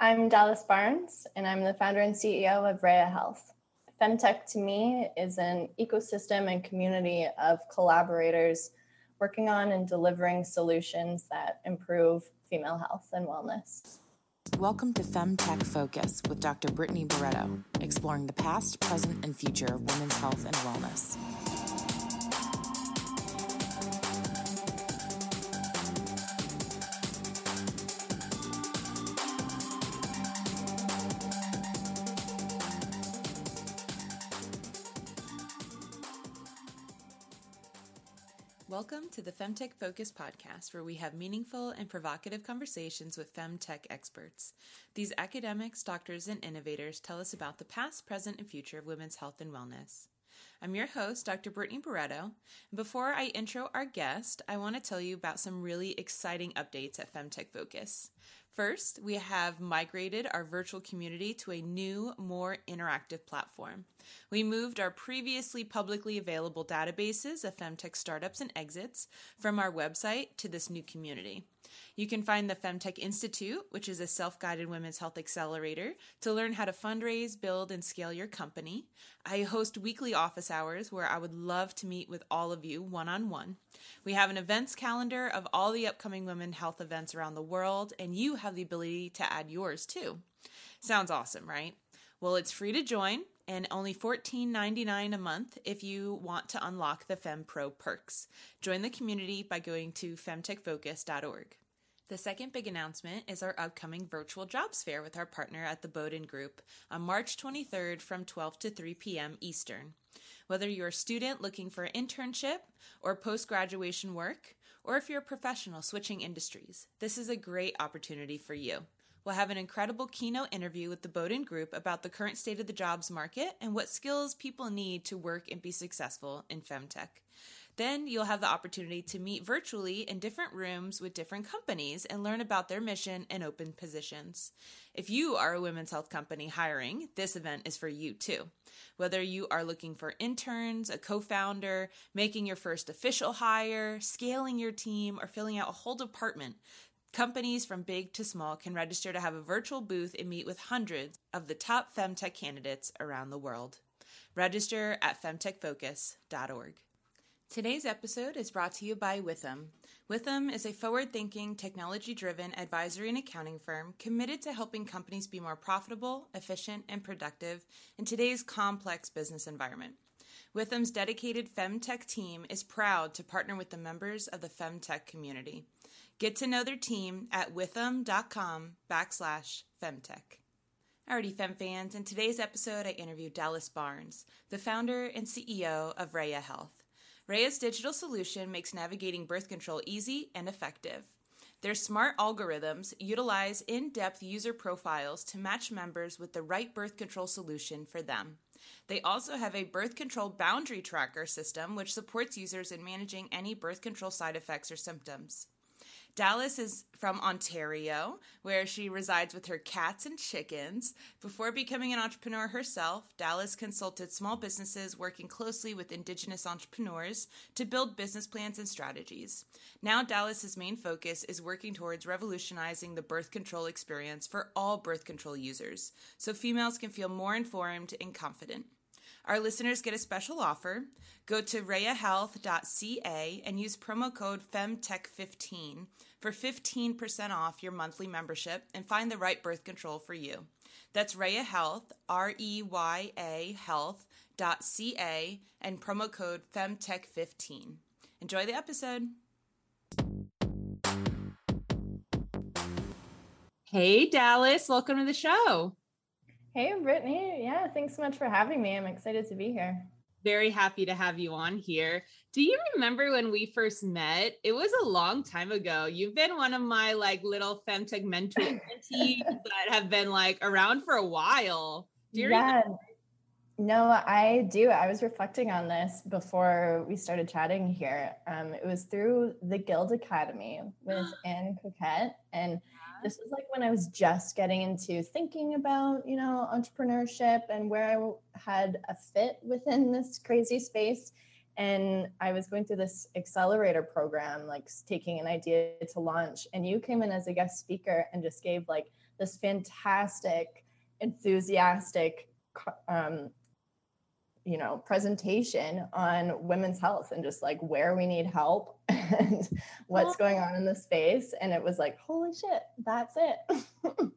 I'm Dallas Barnes, and I'm the founder and CEO of Reya Health. Femtech to me is an ecosystem and community of collaborators working on and delivering solutions that improve female health and wellness. Welcome to Femtech Focus with Dr. Brittany Barreto, exploring the past, present, and future of women's health and wellness. To the Femtech Focus podcast, where we have meaningful and provocative conversations with femtech experts. These academics, doctors, and innovators tell us about the past, present, and future of women's health and wellness. I'm your host, Dr. Brittany Barreto. And before I intro our guest, I want to tell you about some really exciting updates at Femtech Focus. First, we have migrated our virtual community to a new, more interactive platform. We moved our previously publicly available databases of femtech startups and exits from our website to this new community. You can find the Femtech Institute, which is a self guided women's health accelerator, to learn how to fundraise, build, and scale your company. I host weekly office hours where I would love to meet with all of you one on one. We have an events calendar of all the upcoming women health events around the world, and you have the ability to add yours too. Sounds awesome, right? Well, it's free to join and only $14.99 a month if you want to unlock the FemPro perks. Join the community by going to femtechfocus.org. The second big announcement is our upcoming virtual jobs fair with our partner at the Bowdoin Group on March 23rd from 12 to 3 p.m. Eastern. Whether you're a student looking for an internship or post graduation work, or if you're a professional switching industries, this is a great opportunity for you. We'll have an incredible keynote interview with the Bowdoin Group about the current state of the jobs market and what skills people need to work and be successful in femtech. Then you'll have the opportunity to meet virtually in different rooms with different companies and learn about their mission and open positions. If you are a women's health company hiring, this event is for you too. Whether you are looking for interns, a co founder, making your first official hire, scaling your team, or filling out a whole department, Companies from big to small can register to have a virtual booth and meet with hundreds of the top femtech candidates around the world. Register at femtechfocus.org. Today's episode is brought to you by Withum. Withum is a forward thinking, technology driven advisory and accounting firm committed to helping companies be more profitable, efficient, and productive in today's complex business environment. Withum's dedicated Femtech team is proud to partner with the members of the Femtech community. Get to know their team at withum.com backslash femtech. Alrighty, Fem fans, in today's episode, I interviewed Dallas Barnes, the founder and CEO of Reya Health. Reya's digital solution makes navigating birth control easy and effective. Their smart algorithms utilize in depth user profiles to match members with the right birth control solution for them. They also have a birth control boundary tracker system, which supports users in managing any birth control side effects or symptoms. Dallas is from Ontario, where she resides with her cats and chickens. Before becoming an entrepreneur herself, Dallas consulted small businesses working closely with Indigenous entrepreneurs to build business plans and strategies. Now, Dallas's main focus is working towards revolutionizing the birth control experience for all birth control users so females can feel more informed and confident. Our listeners get a special offer. Go to reyahealth.ca and use promo code FEMTECH15 for 15% off your monthly membership and find the right birth control for you. That's Reya Health, R E Y A Health.ca, and promo code FEMTECH15. Enjoy the episode. Hey, Dallas, welcome to the show. Hey, Brittany. Yeah, thanks so much for having me. I'm excited to be here. Very happy to have you on here. Do you remember when we first met? It was a long time ago. You've been one of my like little femtech mentees that have been like around for a while. Do you yeah. Remember? No, I do. I was reflecting on this before we started chatting here. Um, it was through the Guild Academy with Anne Coquette, and this was like when I was just getting into thinking about, you know, entrepreneurship and where I had a fit within this crazy space. and I was going through this accelerator program, like taking an idea to launch. And you came in as a guest speaker and just gave like this fantastic, enthusiastic, um, you know, presentation on women's health and just like where we need help and what's going on in the space. And it was like, holy shit, that's it.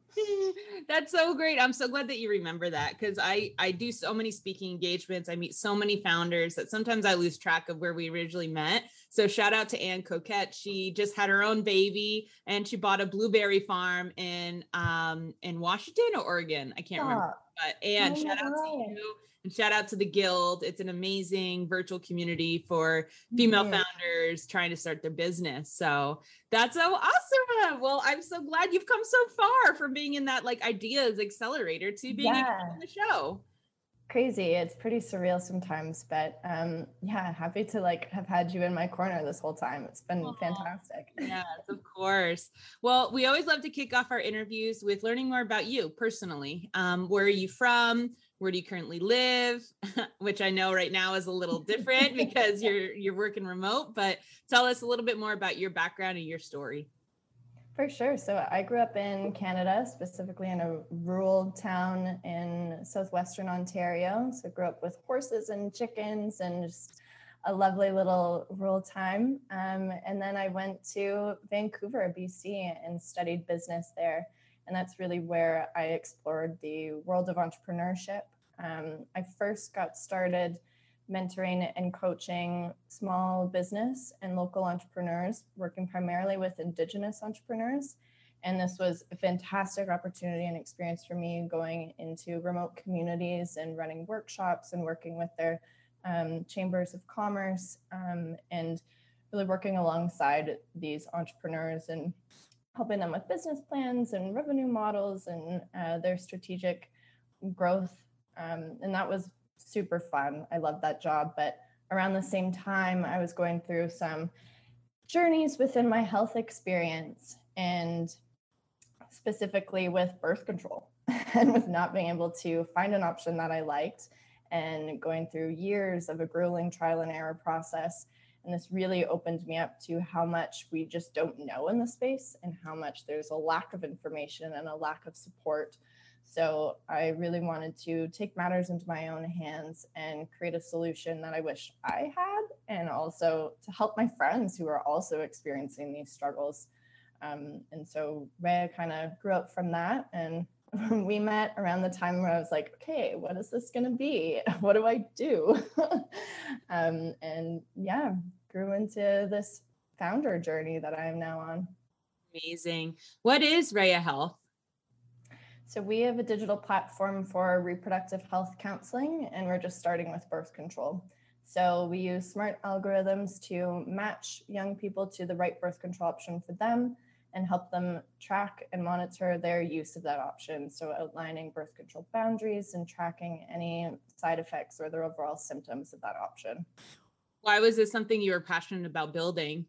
That's so great. I'm so glad that you remember that because I I do so many speaking engagements. I meet so many founders that sometimes I lose track of where we originally met. So shout out to Anne Coquette. She just had her own baby and she bought a blueberry farm in um in Washington or Oregon. I can't remember. But Anne, oh shout out to you and shout out to the Guild. It's an amazing virtual community for female yeah. founders trying to start their business. So that's so awesome. Well, I'm so glad you've come so far from being in that like ideas accelerator to being yeah. on the show. Crazy. It's pretty surreal sometimes, but um yeah, happy to like have had you in my corner this whole time. It's been Aww. fantastic. Yes, of course. Well, we always love to kick off our interviews with learning more about you personally. Um, where are you from? where do you currently live which i know right now is a little different because you're you're working remote but tell us a little bit more about your background and your story for sure. So i grew up in canada specifically in a rural town in southwestern ontario. So I grew up with horses and chickens and just a lovely little rural time. Um, and then i went to vancouver bc and studied business there. And that's really where I explored the world of entrepreneurship. Um, I first got started mentoring and coaching small business and local entrepreneurs, working primarily with Indigenous entrepreneurs. And this was a fantastic opportunity and experience for me going into remote communities and running workshops and working with their um, chambers of commerce um, and really working alongside these entrepreneurs and helping them with business plans and revenue models and uh, their strategic growth. Um, and that was super fun. I loved that job. But around the same time, I was going through some journeys within my health experience and specifically with birth control and with not being able to find an option that I liked and going through years of a grueling trial and error process and this really opened me up to how much we just don't know in the space and how much there's a lack of information and a lack of support. So I really wanted to take matters into my own hands and create a solution that I wish I had, and also to help my friends who are also experiencing these struggles. Um, and so Reya kind of grew up from that. And we met around the time where I was like, okay, what is this going to be? What do I do? um, and yeah, grew into this founder journey that I am now on. Amazing. What is Reya Health? So, we have a digital platform for reproductive health counseling, and we're just starting with birth control. So, we use smart algorithms to match young people to the right birth control option for them and help them track and monitor their use of that option. So, outlining birth control boundaries and tracking any side effects or the overall symptoms of that option. Why was this something you were passionate about building?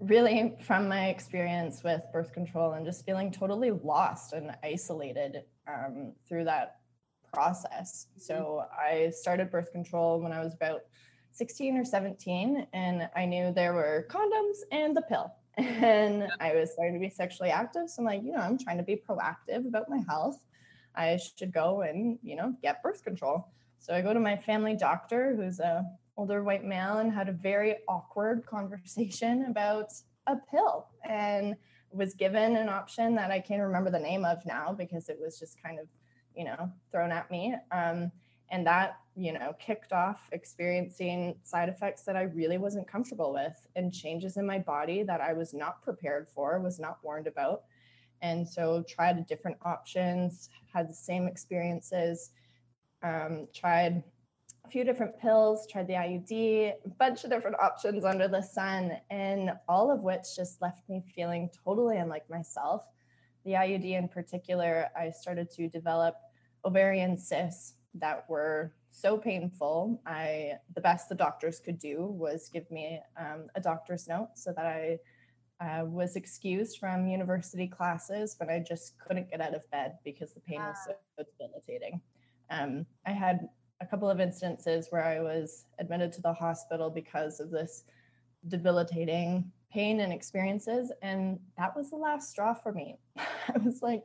Really, from my experience with birth control and just feeling totally lost and isolated um, through that process. So, I started birth control when I was about 16 or 17, and I knew there were condoms and the pill and I was starting to be sexually active. So I'm like, you know, I'm trying to be proactive about my health. I should go and, you know, get birth control. So I go to my family doctor, who's a older white male, and had a very awkward conversation about a pill and was given an option that I can't remember the name of now because it was just kind of, you know, thrown at me. Um, and that you know kicked off experiencing side effects that i really wasn't comfortable with and changes in my body that i was not prepared for was not warned about and so tried different options had the same experiences um, tried a few different pills tried the iud a bunch of different options under the sun and all of which just left me feeling totally unlike myself the iud in particular i started to develop ovarian cysts that were so painful. I the best the doctors could do was give me um, a doctor's note so that I uh, was excused from university classes, but I just couldn't get out of bed because the pain was so, so debilitating. Um, I had a couple of instances where I was admitted to the hospital because of this debilitating pain and experiences. And that was the last straw for me. I was like,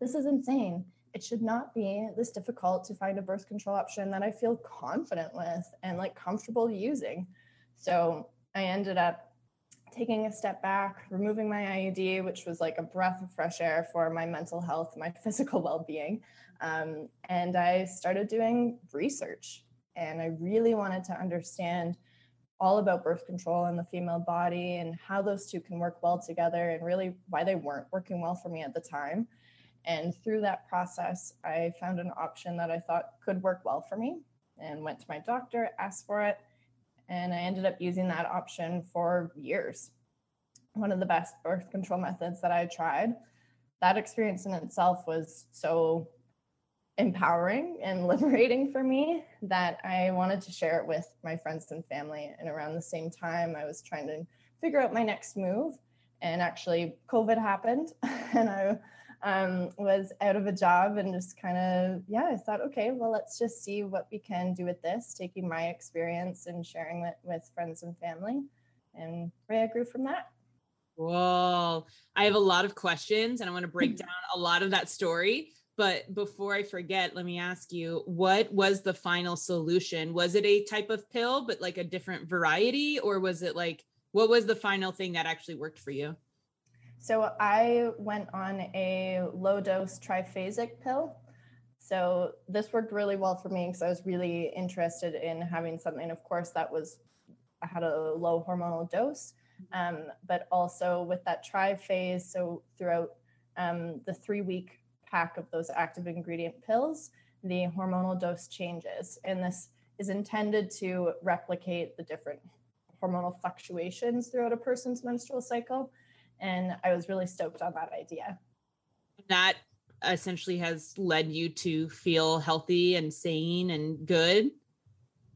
this is insane. It should not be this difficult to find a birth control option that I feel confident with and like comfortable using. So I ended up taking a step back, removing my IUD, which was like a breath of fresh air for my mental health, my physical well being. Um, and I started doing research. And I really wanted to understand all about birth control and the female body and how those two can work well together and really why they weren't working well for me at the time. And through that process, I found an option that I thought could work well for me and went to my doctor, asked for it, and I ended up using that option for years. One of the best birth control methods that I tried. That experience in itself was so empowering and liberating for me that I wanted to share it with my friends and family. And around the same time, I was trying to figure out my next move. And actually, COVID happened, and I um, was out of a job and just kind of, yeah, I thought, okay, well, let's just see what we can do with this, taking my experience and sharing it with friends and family. And Reya grew from that. Whoa. I have a lot of questions and I want to break down a lot of that story. But before I forget, let me ask you what was the final solution? Was it a type of pill, but like a different variety? Or was it like, what was the final thing that actually worked for you? So I went on a low dose triphasic pill. So this worked really well for me because I was really interested in having something, of course, that was I had a low hormonal dose, um, but also with that triphase. So throughout um, the three week pack of those active ingredient pills, the hormonal dose changes. And this is intended to replicate the different hormonal fluctuations throughout a person's menstrual cycle. And I was really stoked on that idea. That essentially has led you to feel healthy and sane and good.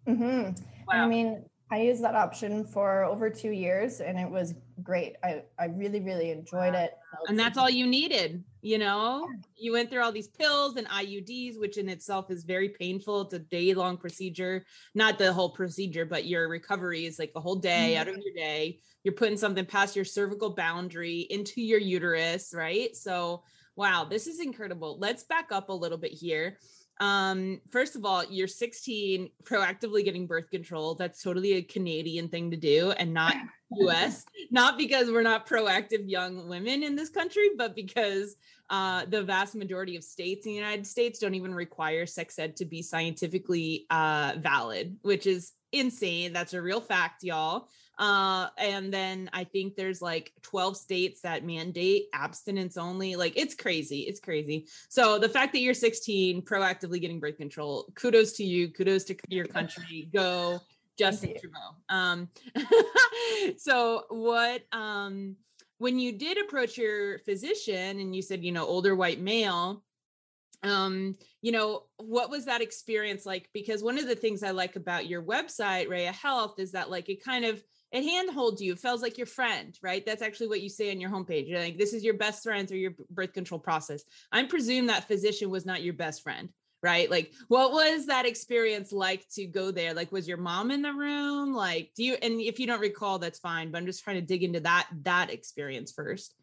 Mm-hmm. Wow. I mean, I used that option for over two years and it was great. I, I really, really enjoyed it. And that's all you needed, you know? You went through all these pills and IUDs, which in itself is very painful. It's a day long procedure, not the whole procedure, but your recovery is like a whole day mm-hmm. out of your day. You're putting something past your cervical boundary into your uterus, right? So, wow, this is incredible. Let's back up a little bit here um first of all you're 16 proactively getting birth control. That's totally a canadian thing to do and not us not because we're not proactive young women in this country but because uh, the vast majority of states in the united states don't even require sex ed to be scientifically uh, valid which is insane. That's a real fact y'all uh, and then I think there's like 12 states that mandate abstinence only. Like it's crazy. It's crazy. So the fact that you're 16, proactively getting birth control, kudos to you. Kudos to your country. Go Justin Trudeau. Um, so what, um, when you did approach your physician and you said, you know, older white male, um you know what was that experience like because one of the things i like about your website reya health is that like it kind of it handholds you. It feels like your friend, right? That's actually what you say on your homepage. You're like, this is your best friend through your birth control process. I presume that physician was not your best friend, right? Like, what was that experience like to go there? Like, was your mom in the room? Like, do you, and if you don't recall, that's fine, but I'm just trying to dig into that, that experience first.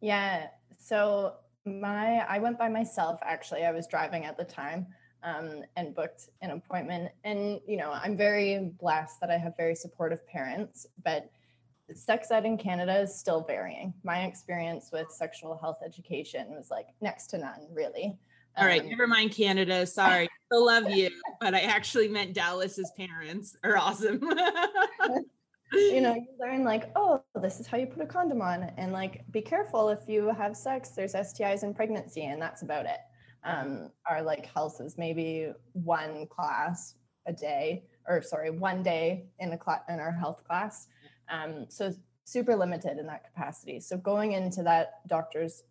Yeah. So my, I went by myself, actually. I was driving at the time um, and booked an appointment. And, you know, I'm very blessed that I have very supportive parents, but sex ed in Canada is still varying. My experience with sexual health education was like next to none, really. All right, um, never mind Canada. Sorry, still love you, but I actually meant Dallas's parents are awesome. you know, you learn like, oh, this is how you put a condom on, and like, be careful if you have sex. There's STIs in pregnancy, and that's about it um, our like health is maybe one class a day or sorry one day in a class in our health class. Um, so super limited in that capacity. So going into that doctor's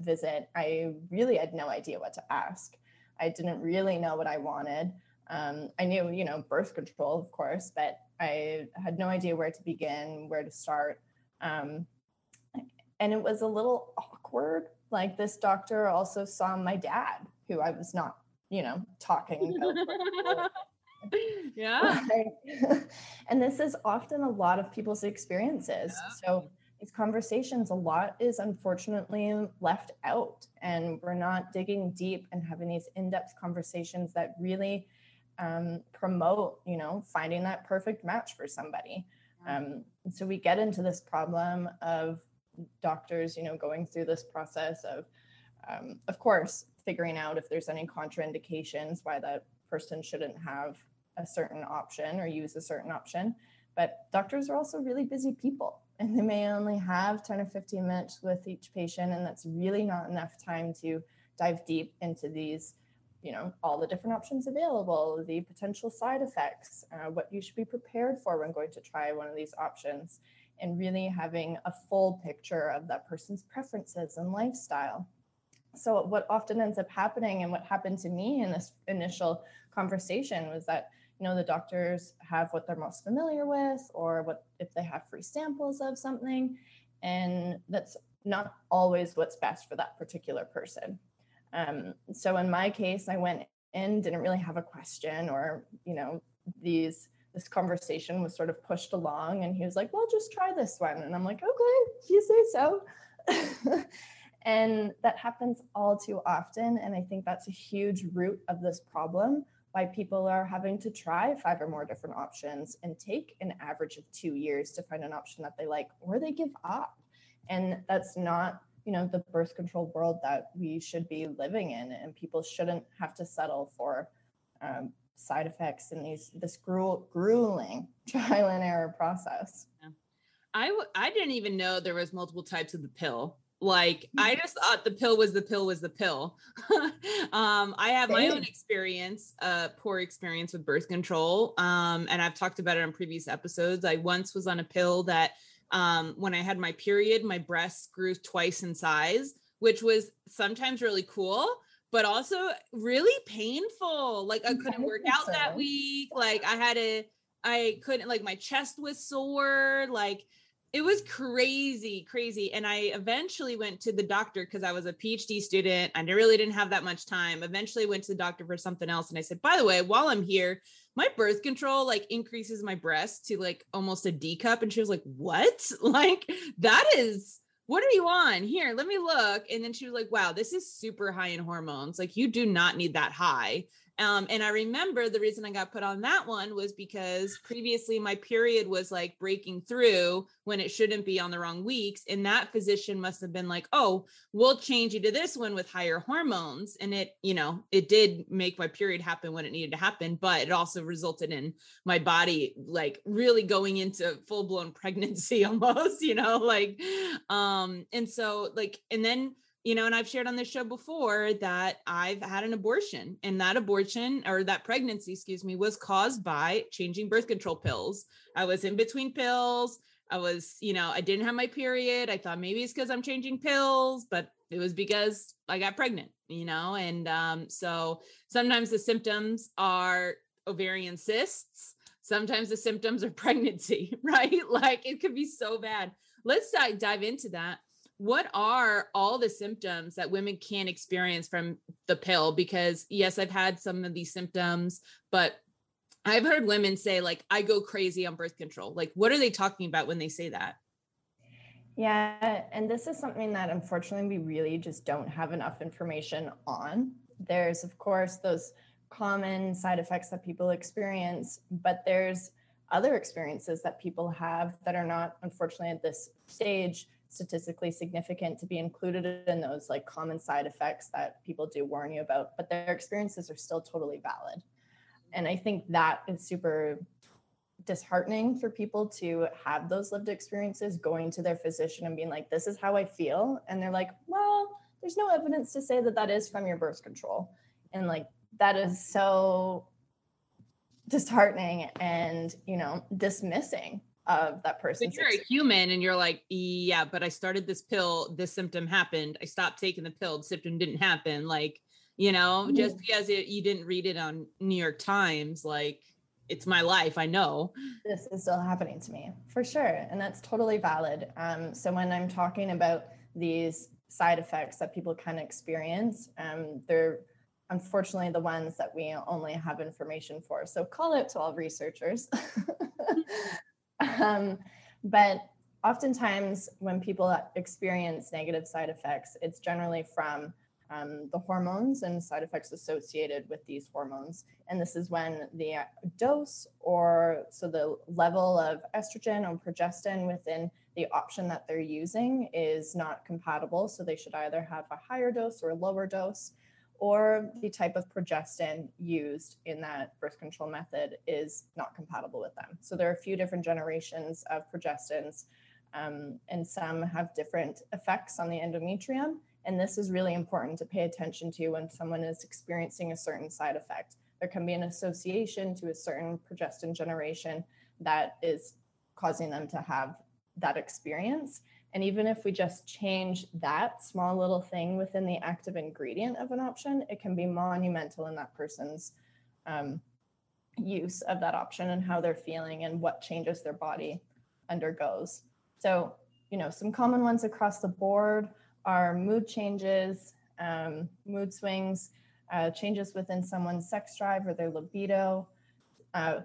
visit i really had no idea what to ask. I didn't really know what i wanted. Um, i knew you know birth control of course but i had no idea where to begin where to start. Um, and it was a little awkward like this doctor also saw my dad, who I was not you know, talking about. yeah. and this is often a lot of people's experiences. Yeah. So these conversations, a lot is unfortunately left out, and we're not digging deep and having these in-depth conversations that really um, promote, you know, finding that perfect match for somebody. Um, so we get into this problem of doctors, you know, going through this process of, um, of course, figuring out if there's any contraindications why that person shouldn't have a certain option or use a certain option. But doctors are also really busy people and they may only have 10 or 15 minutes with each patient. And that's really not enough time to dive deep into these, you know, all the different options available, the potential side effects, uh, what you should be prepared for when going to try one of these options, and really having a full picture of that person's preferences and lifestyle. So, what often ends up happening, and what happened to me in this initial conversation, was that you know the doctors have what they're most familiar with or what if they have free samples of something and that's not always what's best for that particular person um, so in my case i went in didn't really have a question or you know these this conversation was sort of pushed along and he was like well just try this one and i'm like okay you say so and that happens all too often and i think that's a huge root of this problem why people are having to try five or more different options and take an average of two years to find an option that they like or they give up. And that's not, you know, the birth control world that we should be living in. And people shouldn't have to settle for um, side effects and these this gruel, grueling trial and error process. Yeah. I w- I didn't even know there was multiple types of the pill. Like I mm. just thought the pill was the pill was the pill. um, I have my own experience, uh, poor experience with birth control. Um, and I've talked about it on previous episodes. I once was on a pill that um, when I had my period, my breasts grew twice in size, which was sometimes really cool, but also really painful. Like I mm, couldn't work out that week. Like I had a, I couldn't, like my chest was sore. Like it was crazy, crazy. And I eventually went to the doctor because I was a PhD student. I really didn't have that much time. Eventually went to the doctor for something else. And I said, by the way, while I'm here, my birth control like increases my breast to like almost a D cup. And she was like, what? Like that is what are you on? Here, let me look. And then she was like, wow, this is super high in hormones. Like you do not need that high. Um, and I remember the reason I got put on that one was because previously my period was like breaking through when it shouldn't be on the wrong weeks. And that physician must have been like, oh, we'll change you to this one with higher hormones. And it, you know, it did make my period happen when it needed to happen, but it also resulted in my body like really going into full blown pregnancy almost, you know, like, um, and so like, and then you know, and I've shared on this show before that I've had an abortion, and that abortion or that pregnancy, excuse me, was caused by changing birth control pills. I was in between pills. I was, you know, I didn't have my period. I thought maybe it's because I'm changing pills, but it was because I got pregnant, you know, and um, so sometimes the symptoms are ovarian cysts. Sometimes the symptoms are pregnancy, right? Like it could be so bad. Let's dive, dive into that what are all the symptoms that women can experience from the pill? Because yes i've had some of these symptoms but i've heard women say like i go crazy on birth control. Like what are they talking about when they say that? Yeah and this is something that unfortunately we really just don't have enough information on. There's of course those common side effects that people experience but there's other experiences that people have that are not unfortunately at this stage statistically significant to be included in those like common side effects that people do warn you about, but their experiences are still totally valid. And I think that is super disheartening for people to have those lived experiences going to their physician and being like, this is how I feel. And they're like, well, there's no evidence to say that that is from your birth control. And like, that is so disheartening and, you know, dismissing of that person. But you're a human and you're like, yeah, but I started this pill, this symptom happened. I stopped taking the pill, the symptom didn't happen. Like, you know, mm-hmm. just because it, you didn't read it on New York Times, like it's my life. I know this is still happening to me for sure. And that's totally valid. Um, so when I'm talking about these side effects that people can experience, um, they're unfortunately the ones that we only have information for. So call out to all researchers. um, but oftentimes when people experience negative side effects, it's generally from um, the hormones and side effects associated with these hormones. And this is when the dose or so the level of estrogen or progestin within the option that they're using is not compatible. So they should either have a higher dose or a lower dose, or the type of progestin used in that birth control method is not compatible with them. So there are a few different generations of progestins, um, and some have different effects on the endometrium. And this is really important to pay attention to when someone is experiencing a certain side effect. There can be an association to a certain progestin generation that is causing them to have that experience. And even if we just change that small little thing within the active ingredient of an option, it can be monumental in that person's um, use of that option and how they're feeling and what changes their body undergoes. So, you know, some common ones across the board are mood changes, um, mood swings, uh, changes within someone's sex drive or their libido. Uh,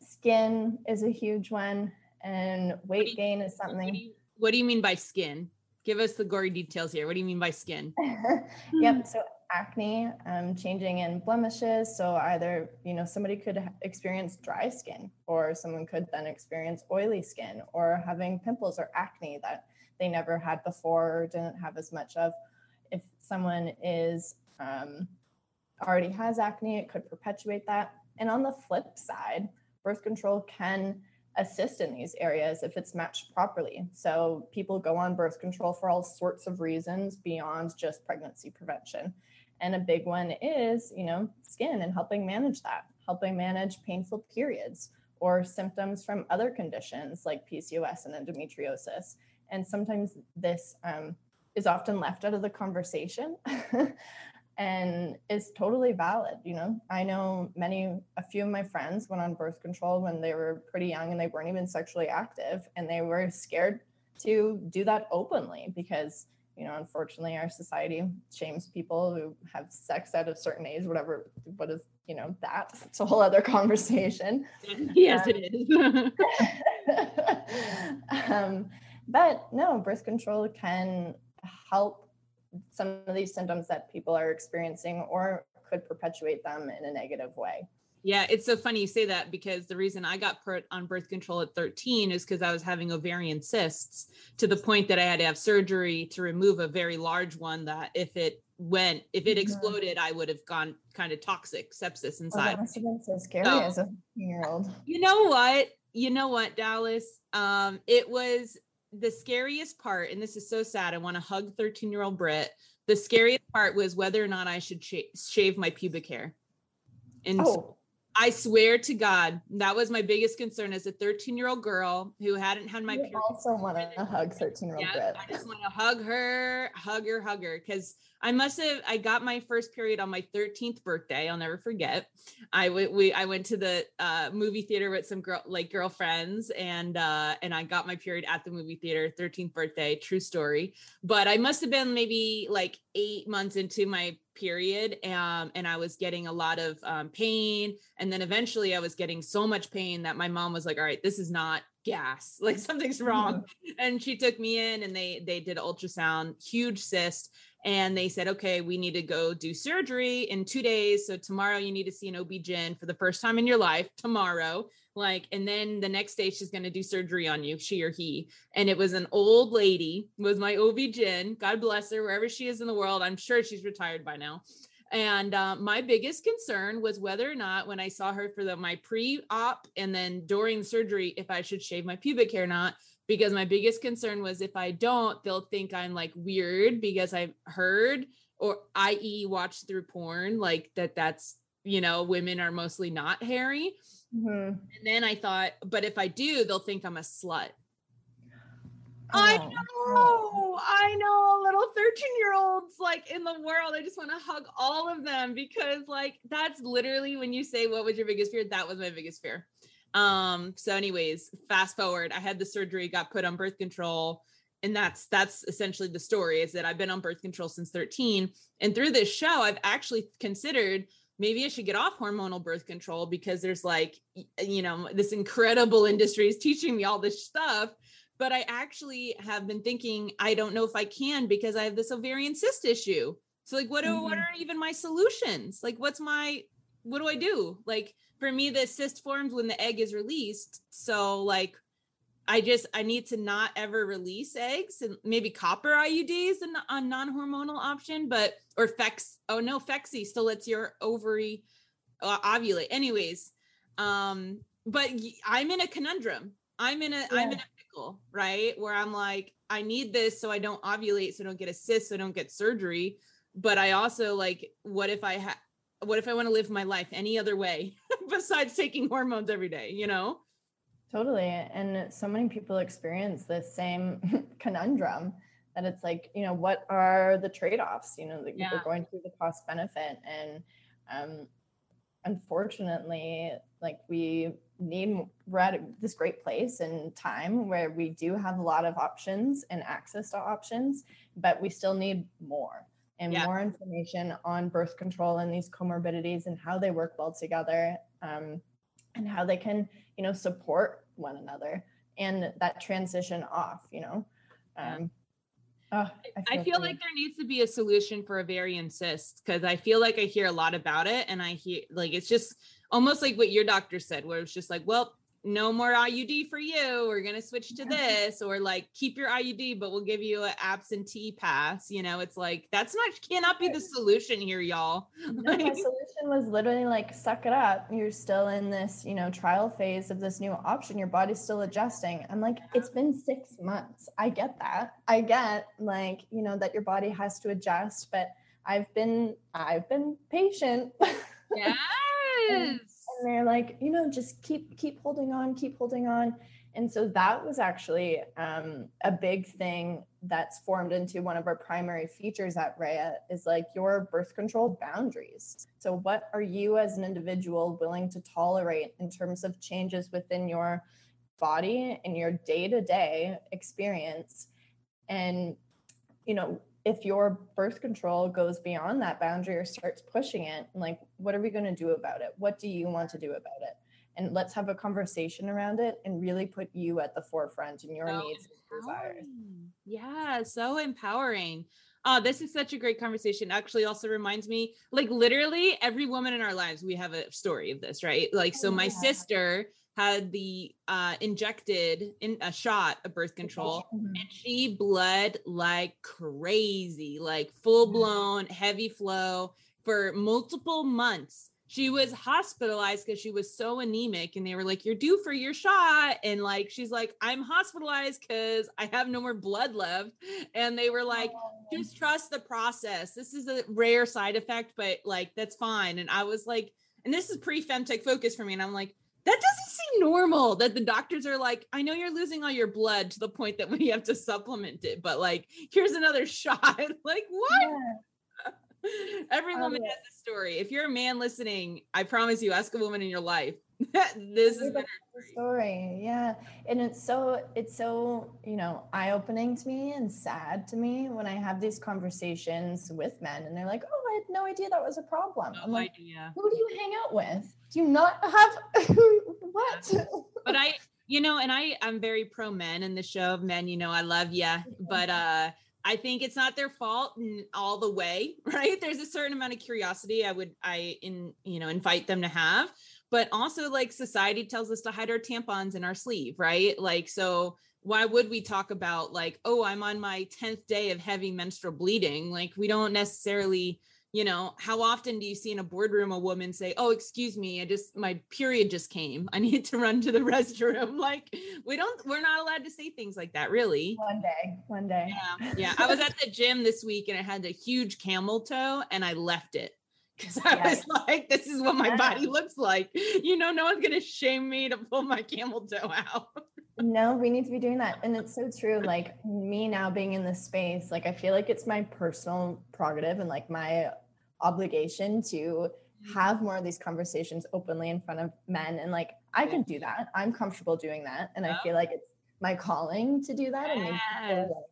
skin is a huge one, and weight gain is something. What do, you, mean by skin? Give us the gory details here. What do you mean by skin? yep. So acne, um, changing in blemishes. So either you know somebody could experience dry skin, or someone could then experience oily skin, or having pimples or acne that they never had before or didn't have as much of. If someone is um, already has acne, it could perpetuate that. And on the flip side, birth control can assist in these areas if it's matched properly. So people go on birth control for all sorts of reasons beyond just pregnancy prevention. And a big one is, you know, skin and helping manage that, helping manage painful periods or symptoms from other conditions like PCOS and endometriosis. And sometimes this um, is often left out of the conversation and is totally valid. You know, I know many, a few of my friends went on birth control when they were pretty young and they weren't even sexually active and they were scared to do that openly because you know unfortunately our society shames people who have sex at a certain age whatever what is you know that? It's a whole other conversation. Yes um, it is. Um, but no, birth control can help some of these symptoms that people are experiencing or could perpetuate them in a negative way. Yeah, it's so funny you say that because the reason I got put on birth control at 13 is because I was having ovarian cysts to the point that I had to have surgery to remove a very large one that if it went, if it mm-hmm. exploded, I would have gone kind of toxic sepsis inside. Oh, must have been so scary so, as a year old. You know what? You know what, Dallas? Um, it was the scariest part, and this is so sad, I want to hug 13 year old Brit. The scariest part was whether or not I should sh- shave my pubic hair. And oh. I swear to God, that was my biggest concern as a 13 year old girl who hadn't had my. I also want to hug 13 year old Brit. I just want to hug her, hug her, hug her, because I must have. I got my first period on my 13th birthday. I'll never forget. I went. We. I went to the uh, movie theater with some girl, like girlfriends, and uh, and I got my period at the movie theater. 13th birthday, true story. But I must have been maybe like eight months into my period, um, and I was getting a lot of um, pain, and then eventually I was getting so much pain that my mom was like, "All right, this is not gas like something's wrong and she took me in and they they did ultrasound huge cyst and they said, okay, we need to go do surgery in two days. So tomorrow you need to see an OB-GYN for the first time in your life, tomorrow. Like, and then the next day she's going to do surgery on you, she or he. And it was an old lady, was my OB-GYN. God bless her, wherever she is in the world. I'm sure she's retired by now. And uh, my biggest concern was whether or not, when I saw her for the my pre-op and then during surgery, if I should shave my pubic hair or not because my biggest concern was if I don't, they'll think I'm like weird because I've heard or i.e. watched through porn, like that that's, you know, women are mostly not hairy. Mm-hmm. And then I thought, but if I do, they'll think I'm a slut. Oh. I know, I know, little 13 year olds like in the world. I just want to hug all of them because, like, that's literally when you say, What was your biggest fear? That was my biggest fear. Um, so, anyways, fast forward, I had the surgery, got put on birth control, and that's that's essentially the story is that I've been on birth control since 13 and through this show I've actually considered maybe I should get off hormonal birth control because there's like you know this incredible industry is teaching me all this stuff but I actually have been thinking I don't know if I can because I have this ovarian cyst issue so like what are mm-hmm. what are even my solutions like what's my what do I do like for me the cyst forms when the egg is released so like I just I need to not ever release eggs and maybe copper IUDs and a non-hormonal option, but or Fex. Oh no, Phexxi still lets your ovary uh, ovulate. Anyways, um, but I'm in a conundrum. I'm in a am in a pickle, right? Where I'm like, I need this so I don't ovulate, so I don't get a cyst, so I don't get surgery. But I also like, what if I have? What if I want to live my life any other way besides taking hormones every day? You know? Totally. And so many people experience this same conundrum that it's like, you know, what are the trade offs? You know, that yeah. we're going through the cost benefit. And um, unfortunately, like we need, we're at this great place and time where we do have a lot of options and access to options, but we still need more and yeah. more information on birth control and these comorbidities and how they work well together um, and how they can, you know, support one another and that transition off you know um oh, I feel, I feel like there needs to be a solution for ovarian cysts because I feel like I hear a lot about it and I hear like it's just almost like what your doctor said, where it's just like, well, no more IUD for you. We're going to switch to this or like keep your IUD, but we'll give you an absentee pass. You know, it's like that's not cannot be the solution here, y'all. No, my solution was literally like suck it up. You're still in this, you know, trial phase of this new option. Your body's still adjusting. I'm like, it's been six months. I get that. I get like, you know, that your body has to adjust, but I've been I've been patient. Yes and they're like you know just keep keep holding on keep holding on and so that was actually um, a big thing that's formed into one of our primary features at Reya is like your birth control boundaries. So, what are you as an individual willing to tolerate in terms of changes within your body and your day to day experience? And, you know, if your birth control goes beyond that boundary or starts pushing it, like, what are we going to do about it? What do you want to do about it? And let's have a conversation around it and really put you at the forefront and your so needs and desires. Yeah, so empowering. Oh, this is such a great conversation. Actually, also reminds me, like literally every woman in our lives, we have a story of this, right? Like, so oh, my yeah. sister had the uh, injected in a shot of birth control mm-hmm. and she bled like crazy like full blown heavy flow for multiple months she was hospitalized because she was so anemic and they were like you're due for your shot and like she's like i'm hospitalized because i have no more blood left and they were like oh. just trust the process this is a rare side effect but like that's fine and i was like and this is pre femtech focus for me and i'm like that doesn't seem normal that the doctors are like, I know you're losing all your blood to the point that we have to supplement it, but like, here's another shot. like, what? Yeah. Every oh, woman has a story. If you're a man listening, I promise you, ask a woman in your life. this is the story. Yeah. And it's so, it's so, you know, eye opening to me and sad to me when I have these conversations with men and they're like, oh, I had no idea that was a problem. No I'm like, idea. who do you hang out with? Do you not have what? But I, you know, and I, I'm very pro men in the show of men, you know, I love you, but, uh, I think it's not their fault all the way, right? There's a certain amount of curiosity I would I in you know invite them to have, but also like society tells us to hide our tampons in our sleeve, right? Like so why would we talk about like oh I'm on my 10th day of heavy menstrual bleeding? Like we don't necessarily you know how often do you see in a boardroom a woman say oh excuse me i just my period just came i need to run to the restroom like we don't we're not allowed to say things like that really one day one day yeah yeah i was at the gym this week and i had a huge camel toe and i left it because I yeah. was like, this is what my body looks like. You know, no one's gonna shame me to pull my camel toe out. no, we need to be doing that. And it's so true. Like me now being in this space, like I feel like it's my personal prerogative and like my obligation to mm-hmm. have more of these conversations openly in front of men and like i can do that i'm comfortable doing that and i feel like it's my calling to do that and make people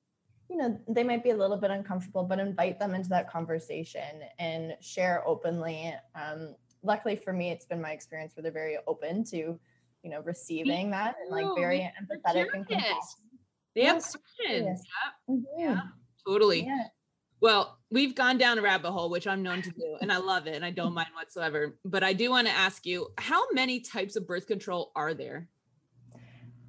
you know, they might be a little bit uncomfortable, but invite them into that conversation and share openly. Um, luckily for me, it's been my experience where they're very open to, you know, receiving that and like very empathetic and compassionate. They have questions. Yeah. Mm-hmm. yeah, totally. Yeah. Well, we've gone down a rabbit hole, which I'm known to do, and I love it and I don't mind whatsoever. But I do want to ask you how many types of birth control are there?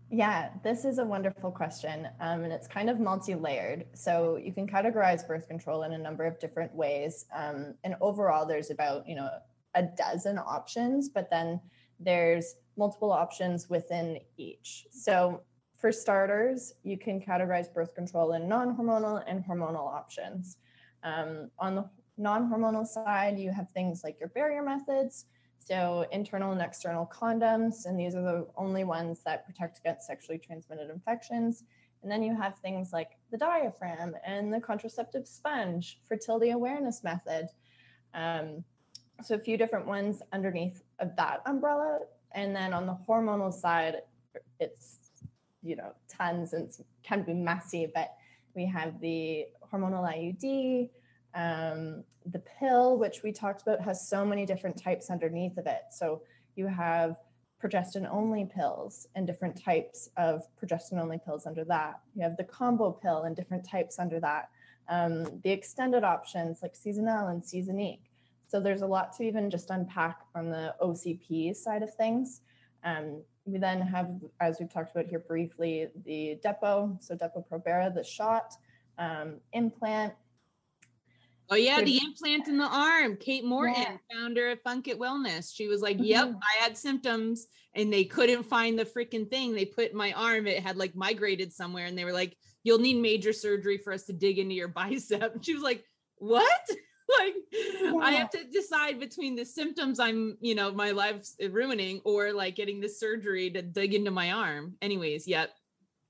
Yeah, this is a wonderful question. Um, and it's kind of multi layered. So you can categorize birth control in a number of different ways. Um, and overall, there's about, you know, a dozen options, but then there's multiple options within each. So for starters, you can categorize birth control in non hormonal and hormonal options. Um, on the non hormonal side, you have things like your barrier methods, so internal and external condoms, and these are the only ones that protect against sexually transmitted infections. And then you have things like the diaphragm and the contraceptive sponge, fertility awareness method. Um, so a few different ones underneath of that umbrella. And then on the hormonal side, it's you know tons and can be messy, but we have the hormonal IUD, um, the pill, which we talked about, has so many different types underneath of it. So you have progestin only pills and different types of progestin only pills under that. You have the combo pill and different types under that. Um, the extended options like Seasonale and Seasonique. So there's a lot to even just unpack on the OCP side of things. Um, we then have, as we've talked about here briefly, the Depo, so Depo-Provera, the shot, um, implant, Oh yeah, the implant in the arm. Kate Morton, yeah. founder of Funk It Wellness. She was like, "Yep, mm-hmm. I had symptoms and they couldn't find the freaking thing. They put my arm, it had like migrated somewhere and they were like, "You'll need major surgery for us to dig into your bicep." She was like, "What?" like yeah. I have to decide between the symptoms I'm, you know, my life's ruining or like getting the surgery to dig into my arm. Anyways, yep.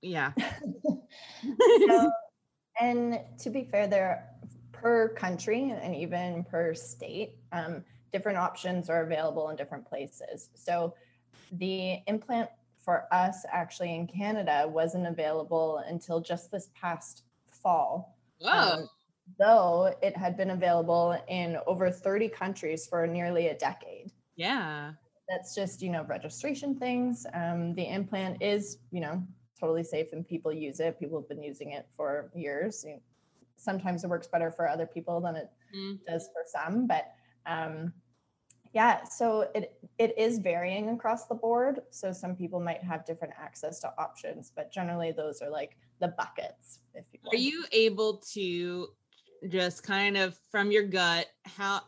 Yeah. so, and to be fair, there per country and even per state, um, different options are available in different places. So the implant for us actually in Canada wasn't available until just this past fall. Wow. Um, though it had been available in over 30 countries for nearly a decade. Yeah. That's just, you know, registration things. Um, the implant is, you know, totally safe and people use it. People have been using it for years sometimes it works better for other people than it mm. does for some but um, yeah so it it is varying across the board so some people might have different access to options but generally those are like the buckets if you are you able to just kind of from your gut how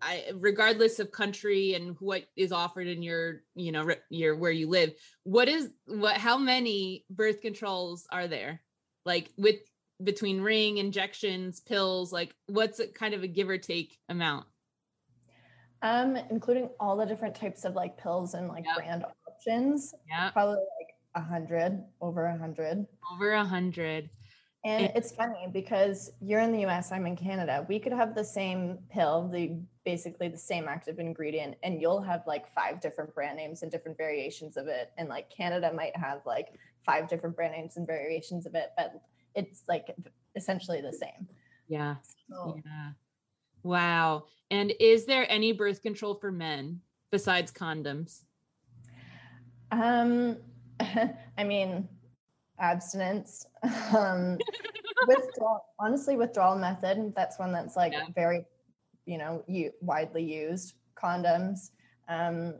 I, regardless of country and what is offered in your you know your where you live what is what how many birth controls are there? Like with between ring injections pills like what's it kind of a give or take amount? Um including all the different types of like pills and like yep. brand options. Yeah probably like a hundred over a hundred. Over a hundred and it's funny because you're in the US, I'm in Canada. We could have the same pill, the basically the same active ingredient, and you'll have like five different brand names and different variations of it. And like Canada might have like five different brand names and variations of it, but it's like essentially the same. Yeah. So. Yeah. Wow. And is there any birth control for men besides condoms? Um, I mean, abstinence. Um, withdrawal, honestly, withdrawal method. That's one that's like yeah. very, you know, you widely used. Condoms. Um,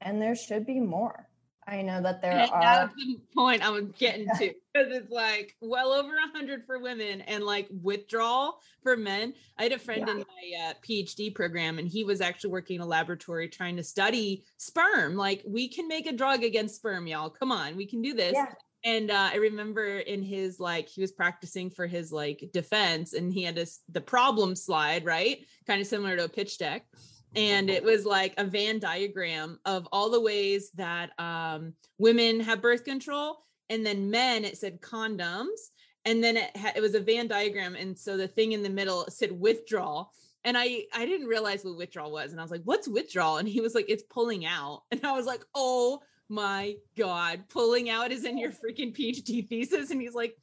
and there should be more. I know that there and are. That's the point I was getting to because it's like well over a hundred for women and like withdrawal for men. I had a friend yeah. in my uh, PhD program, and he was actually working in a laboratory trying to study sperm. Like we can make a drug against sperm, y'all. Come on, we can do this. Yeah. And uh, I remember in his like he was practicing for his like defense, and he had this the problem slide, right? Kind of similar to a pitch deck and it was like a Venn diagram of all the ways that um, women have birth control, and then men it said condoms, and then it ha- it was a Venn diagram, and so the thing in the middle said withdrawal. And I I didn't realize what withdrawal was, and I was like, "What's withdrawal?" And he was like, "It's pulling out," and I was like, "Oh my god, pulling out is in your freaking PhD thesis," and he's like,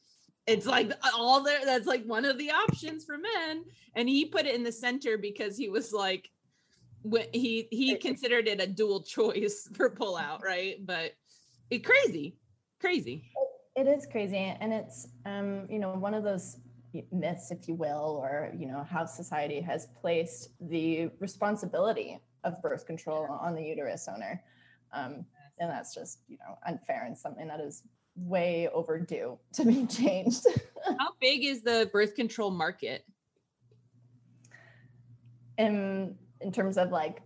it's like all there that's like one of the options for men. And he put it in the center because he was like he he considered it a dual choice for pull out right? But it crazy crazy. It is crazy. And it's um you know one of those myths if you will or you know how society has placed the responsibility of birth control on the uterus owner. Um, and that's just you know unfair and something that is way overdue to be changed. How big is the birth control market? In in terms of like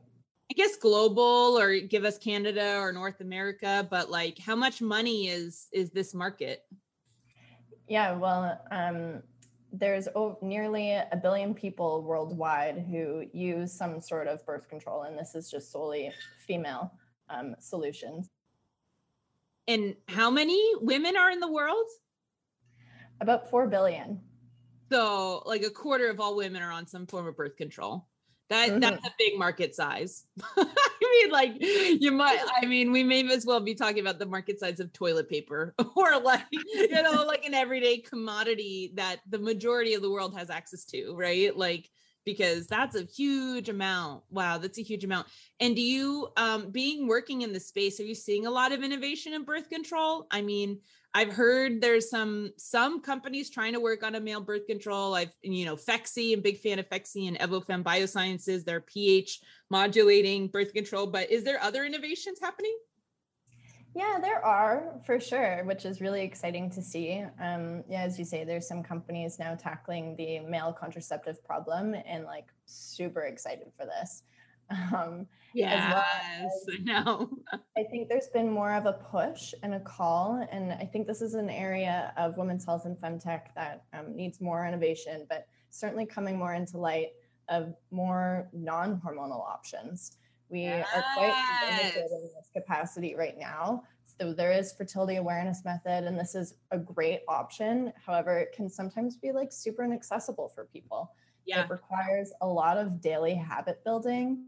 I guess global or give us Canada or North America, but like how much money is is this market? Yeah, well, um there's oh, nearly a billion people worldwide who use some sort of birth control, and this is just solely female um, solutions. And how many women are in the world? About 4 billion. So, like a quarter of all women are on some form of birth control. That mm-hmm. that's a big market size. I mean, like you might. I mean, we may as well be talking about the market size of toilet paper, or like you know, like an everyday commodity that the majority of the world has access to, right? Like because that's a huge amount. Wow, that's a huge amount. And do you, um, being working in the space, are you seeing a lot of innovation in birth control? I mean, I've heard there's some some companies trying to work on a male birth control. I've you know Phexxi, I'm big fan of Phexxi and Evofem Biosciences. Their pH modulating birth control. But is there other innovations happening? Yeah, there are for sure, which is really exciting to see. Um, yeah, as you say, there's some companies now tackling the male contraceptive problem and like super excited for this. Um, yes, well I know. I think there's been more of a push and a call, and I think this is an area of women's health and femtech that um, needs more innovation, but certainly coming more into light of more non-hormonal options. We yes. are quite limited in this capacity right now. So there is fertility awareness method, and this is a great option. However, it can sometimes be like super inaccessible for people. Yeah. It requires a lot of daily habit building.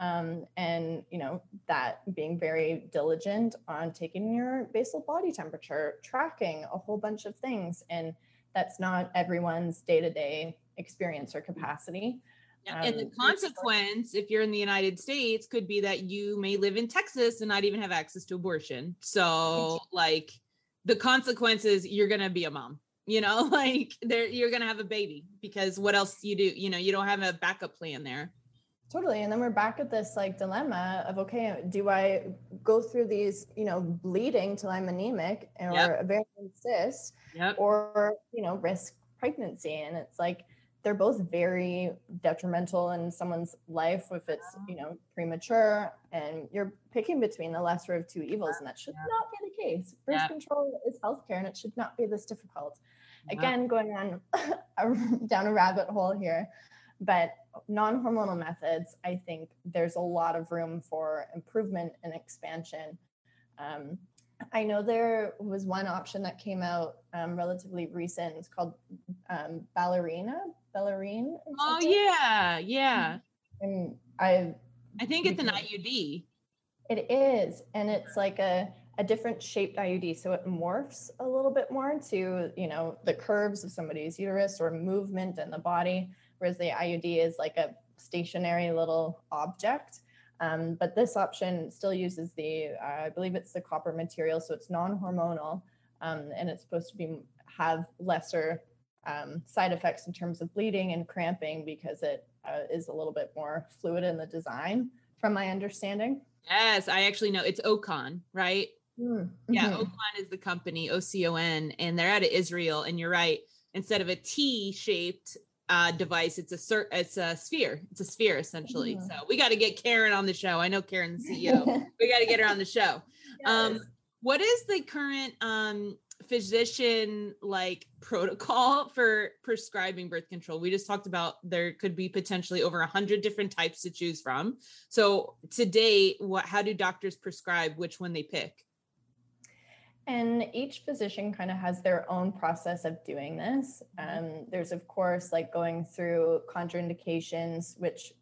Um, and you know that being very diligent on taking your basal body temperature tracking a whole bunch of things and that's not everyone's day-to-day experience or capacity um, and the consequence, if you're in the United States, could be that you may live in Texas and not even have access to abortion. So, like, the consequences, you're gonna be a mom. You know, like there, you're gonna have a baby because what else you do? You know, you don't have a backup plan there. Totally. And then we're back at this like dilemma of okay, do I go through these, you know, bleeding till I'm anemic or yep. ovarian cyst, yep. or you know, risk pregnancy? And it's like they're both very detrimental in someone's life if it's you know premature and you're picking between the lesser of two evils and that should yeah. not be the case birth yeah. control is healthcare and it should not be this difficult yeah. again going on down a rabbit hole here but non-hormonal methods i think there's a lot of room for improvement and expansion um, I know there was one option that came out um, relatively recent. It's called um, ballerina, ballerine. Oh yeah, yeah. And I, I think it's an IUD. It is, and it's like a a different shaped IUD, so it morphs a little bit more to you know the curves of somebody's uterus or movement in the body, whereas the IUD is like a stationary little object. Um, but this option still uses the, uh, I believe it's the copper material, so it's non-hormonal, um, and it's supposed to be have lesser um, side effects in terms of bleeding and cramping because it uh, is a little bit more fluid in the design, from my understanding. Yes, I actually know it's Ocon, right? Mm-hmm. Yeah, Ocon is the company, O C O N, and they're out of Israel. And you're right, instead of a T shaped uh, device, it's a cert, it's a sphere. It's a sphere essentially. Mm-hmm. So we got to get Karen on the show. I know Karen, the CEO. we got to get her on the show. Yes. Um, what is the current um, physician like protocol for prescribing birth control. We just talked about there could be potentially over a hundred different types to choose from. So today what how do doctors prescribe which one they pick? And each physician kind of has their own process of doing this. Mm-hmm. um, there's of course like going through contraindications which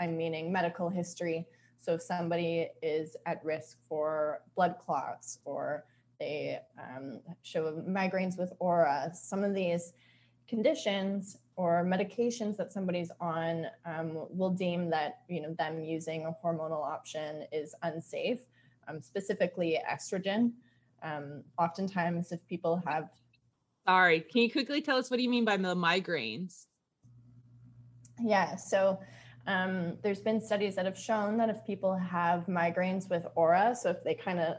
i'm meaning medical history. So if somebody is at risk for blood clots or they um, show migraines with aura. Some of these conditions or medications that somebody's on um, will deem that you know them using a hormonal option is unsafe, um, specifically estrogen. Um, oftentimes, if people have sorry, can you quickly tell us what do you mean by the migraines? Yeah, so um, there's been studies that have shown that if people have migraines with aura, so if they kind of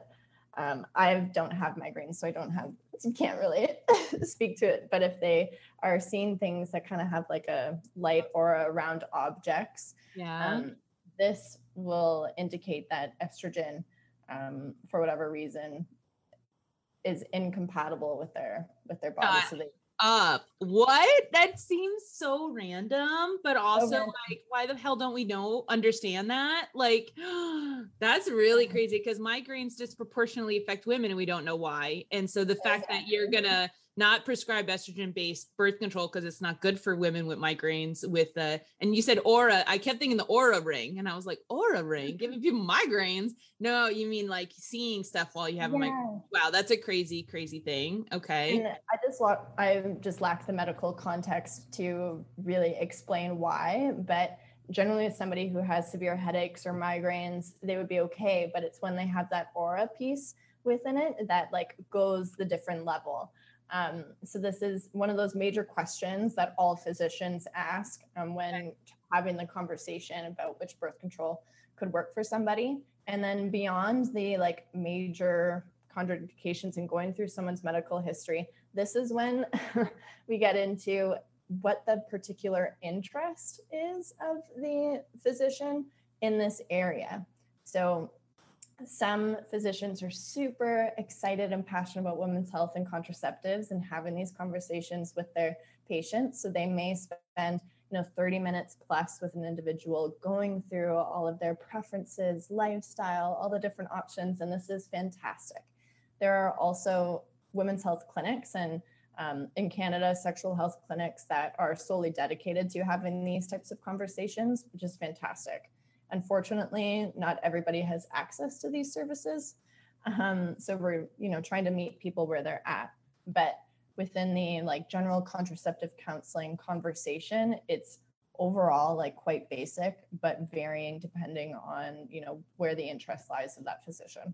um, I don't have migraines, so I don't have, can't really speak to it. But if they are seeing things that kind of have like a light aura around objects, yeah, um, this will indicate that estrogen, um, for whatever reason, is incompatible with their with their body. So they up. What? That seems so random, but also like, why the hell don't we know understand that? Like, that's really crazy because migraines disproportionately affect women and we don't know why. And so the fact that you're gonna not prescribe estrogen based birth control because it's not good for women with migraines with the and you said aura i kept thinking the aura ring and i was like aura ring? Giving mm-hmm. people migraines? No you mean like seeing stuff while you have yeah. a migraine. Wow that's a crazy crazy thing okay. And i just i just lack the medical context to really explain why but generally with somebody who has severe headaches or migraines they would be okay but it's when they have that aura piece within it that like goes the different level um, so this is one of those major questions that all physicians ask um, when having the conversation about which birth control could work for somebody. And then beyond the like major contraindications and going through someone's medical history, this is when we get into what the particular interest is of the physician in this area. So some physicians are super excited and passionate about women's health and contraceptives and having these conversations with their patients. So they may spend you know 30 minutes plus with an individual going through all of their preferences, lifestyle, all the different options, and this is fantastic. There are also women's health clinics and um, in Canada, sexual health clinics that are solely dedicated to having these types of conversations, which is fantastic. Unfortunately, not everybody has access to these services. Um, so we're, you know, trying to meet people where they're at. But within the like general contraceptive counseling conversation, it's overall like quite basic, but varying depending on, you know, where the interest lies of that physician.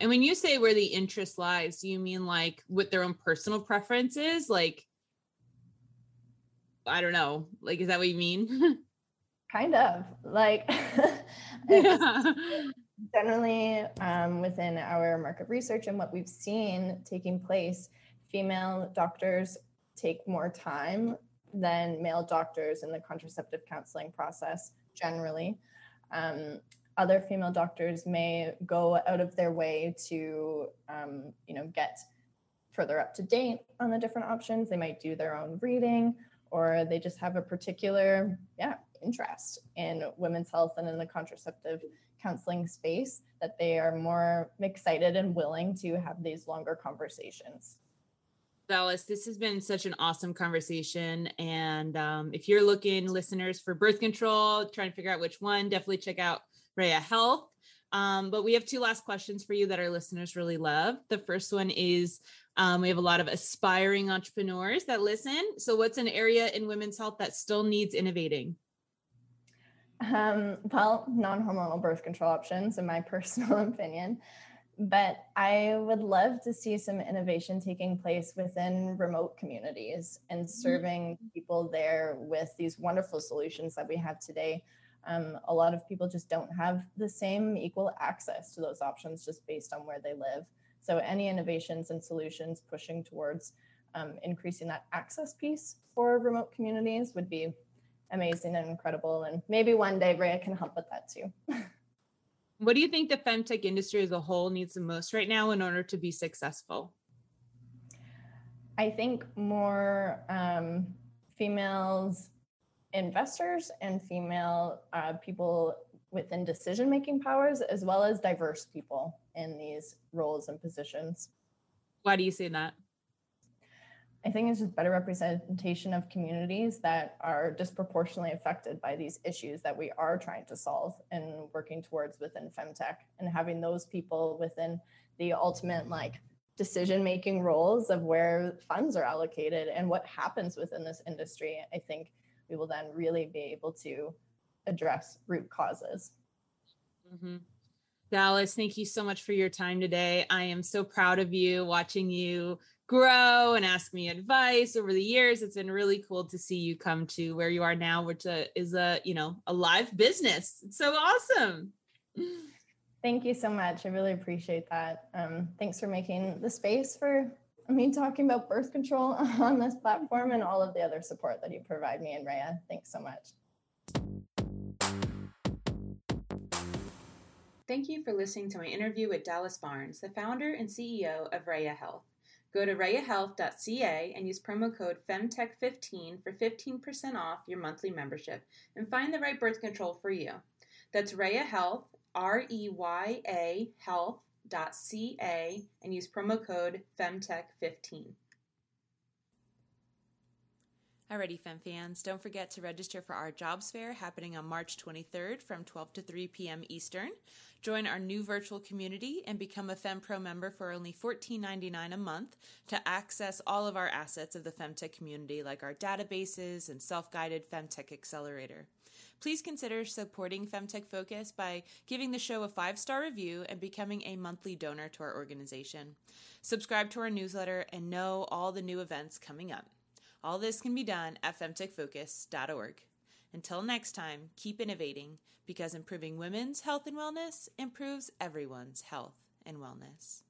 And when you say where the interest lies, do you mean like with their own personal preferences? Like, I don't know. Like, is that what you mean? kind of like generally um, within our market research and what we've seen taking place female doctors take more time than male doctors in the contraceptive counseling process generally. Um, other female doctors may go out of their way to um, you know get further up to date on the different options. They might do their own reading or they just have a particular yeah interest in women's health and in the contraceptive counseling space that they are more excited and willing to have these longer conversations. Dallas, this has been such an awesome conversation. And um, if you're looking, listeners, for birth control, trying to figure out which one, definitely check out Reya Health. Um, but we have two last questions for you that our listeners really love. The first one is um, we have a lot of aspiring entrepreneurs that listen. So, what's an area in women's health that still needs innovating? Um, well, non hormonal birth control options, in my personal opinion. But I would love to see some innovation taking place within remote communities and mm-hmm. serving people there with these wonderful solutions that we have today. Um, a lot of people just don't have the same equal access to those options just based on where they live. So, any innovations and solutions pushing towards um, increasing that access piece for remote communities would be amazing and incredible. And maybe one day Reya can help with that too. what do you think the femtech industry as a whole needs the most right now in order to be successful? I think more um, females investors and female uh, people within decision making powers, as well as diverse people in these roles and positions. Why do you say that? I think it's just better representation of communities that are disproportionately affected by these issues that we are trying to solve and working towards within femtech and having those people within the ultimate like decision making roles of where funds are allocated and what happens within this industry, I think we will then really be able to address root causes. Mm-hmm. Dallas, thank you so much for your time today. I am so proud of you watching you grow and ask me advice over the years. It's been really cool to see you come to where you are now, which uh, is a, you know, a live business. It's so awesome. Thank you so much. I really appreciate that. Um, thanks for making the space for me talking about birth control on this platform and all of the other support that you provide me and Reya. Thanks so much. Thank you for listening to my interview with Dallas Barnes, the founder and CEO of Reya Health. Go to reyahealth.ca and use promo code FEMTECH15 for 15% off your monthly membership and find the right birth control for you. That's Reya Health, R E Y A health.ca and use promo code FEMTECH15. Alrighty, Fem fans, don't forget to register for our jobs fair happening on March 23rd from 12 to 3 p.m. Eastern. Join our new virtual community and become a FemPro member for only $14.99 a month to access all of our assets of the Femtech community, like our databases and self guided Femtech Accelerator. Please consider supporting Femtech Focus by giving the show a five star review and becoming a monthly donor to our organization. Subscribe to our newsletter and know all the new events coming up. All this can be done at femtechfocus.org. Until next time, keep innovating because improving women's health and wellness improves everyone's health and wellness.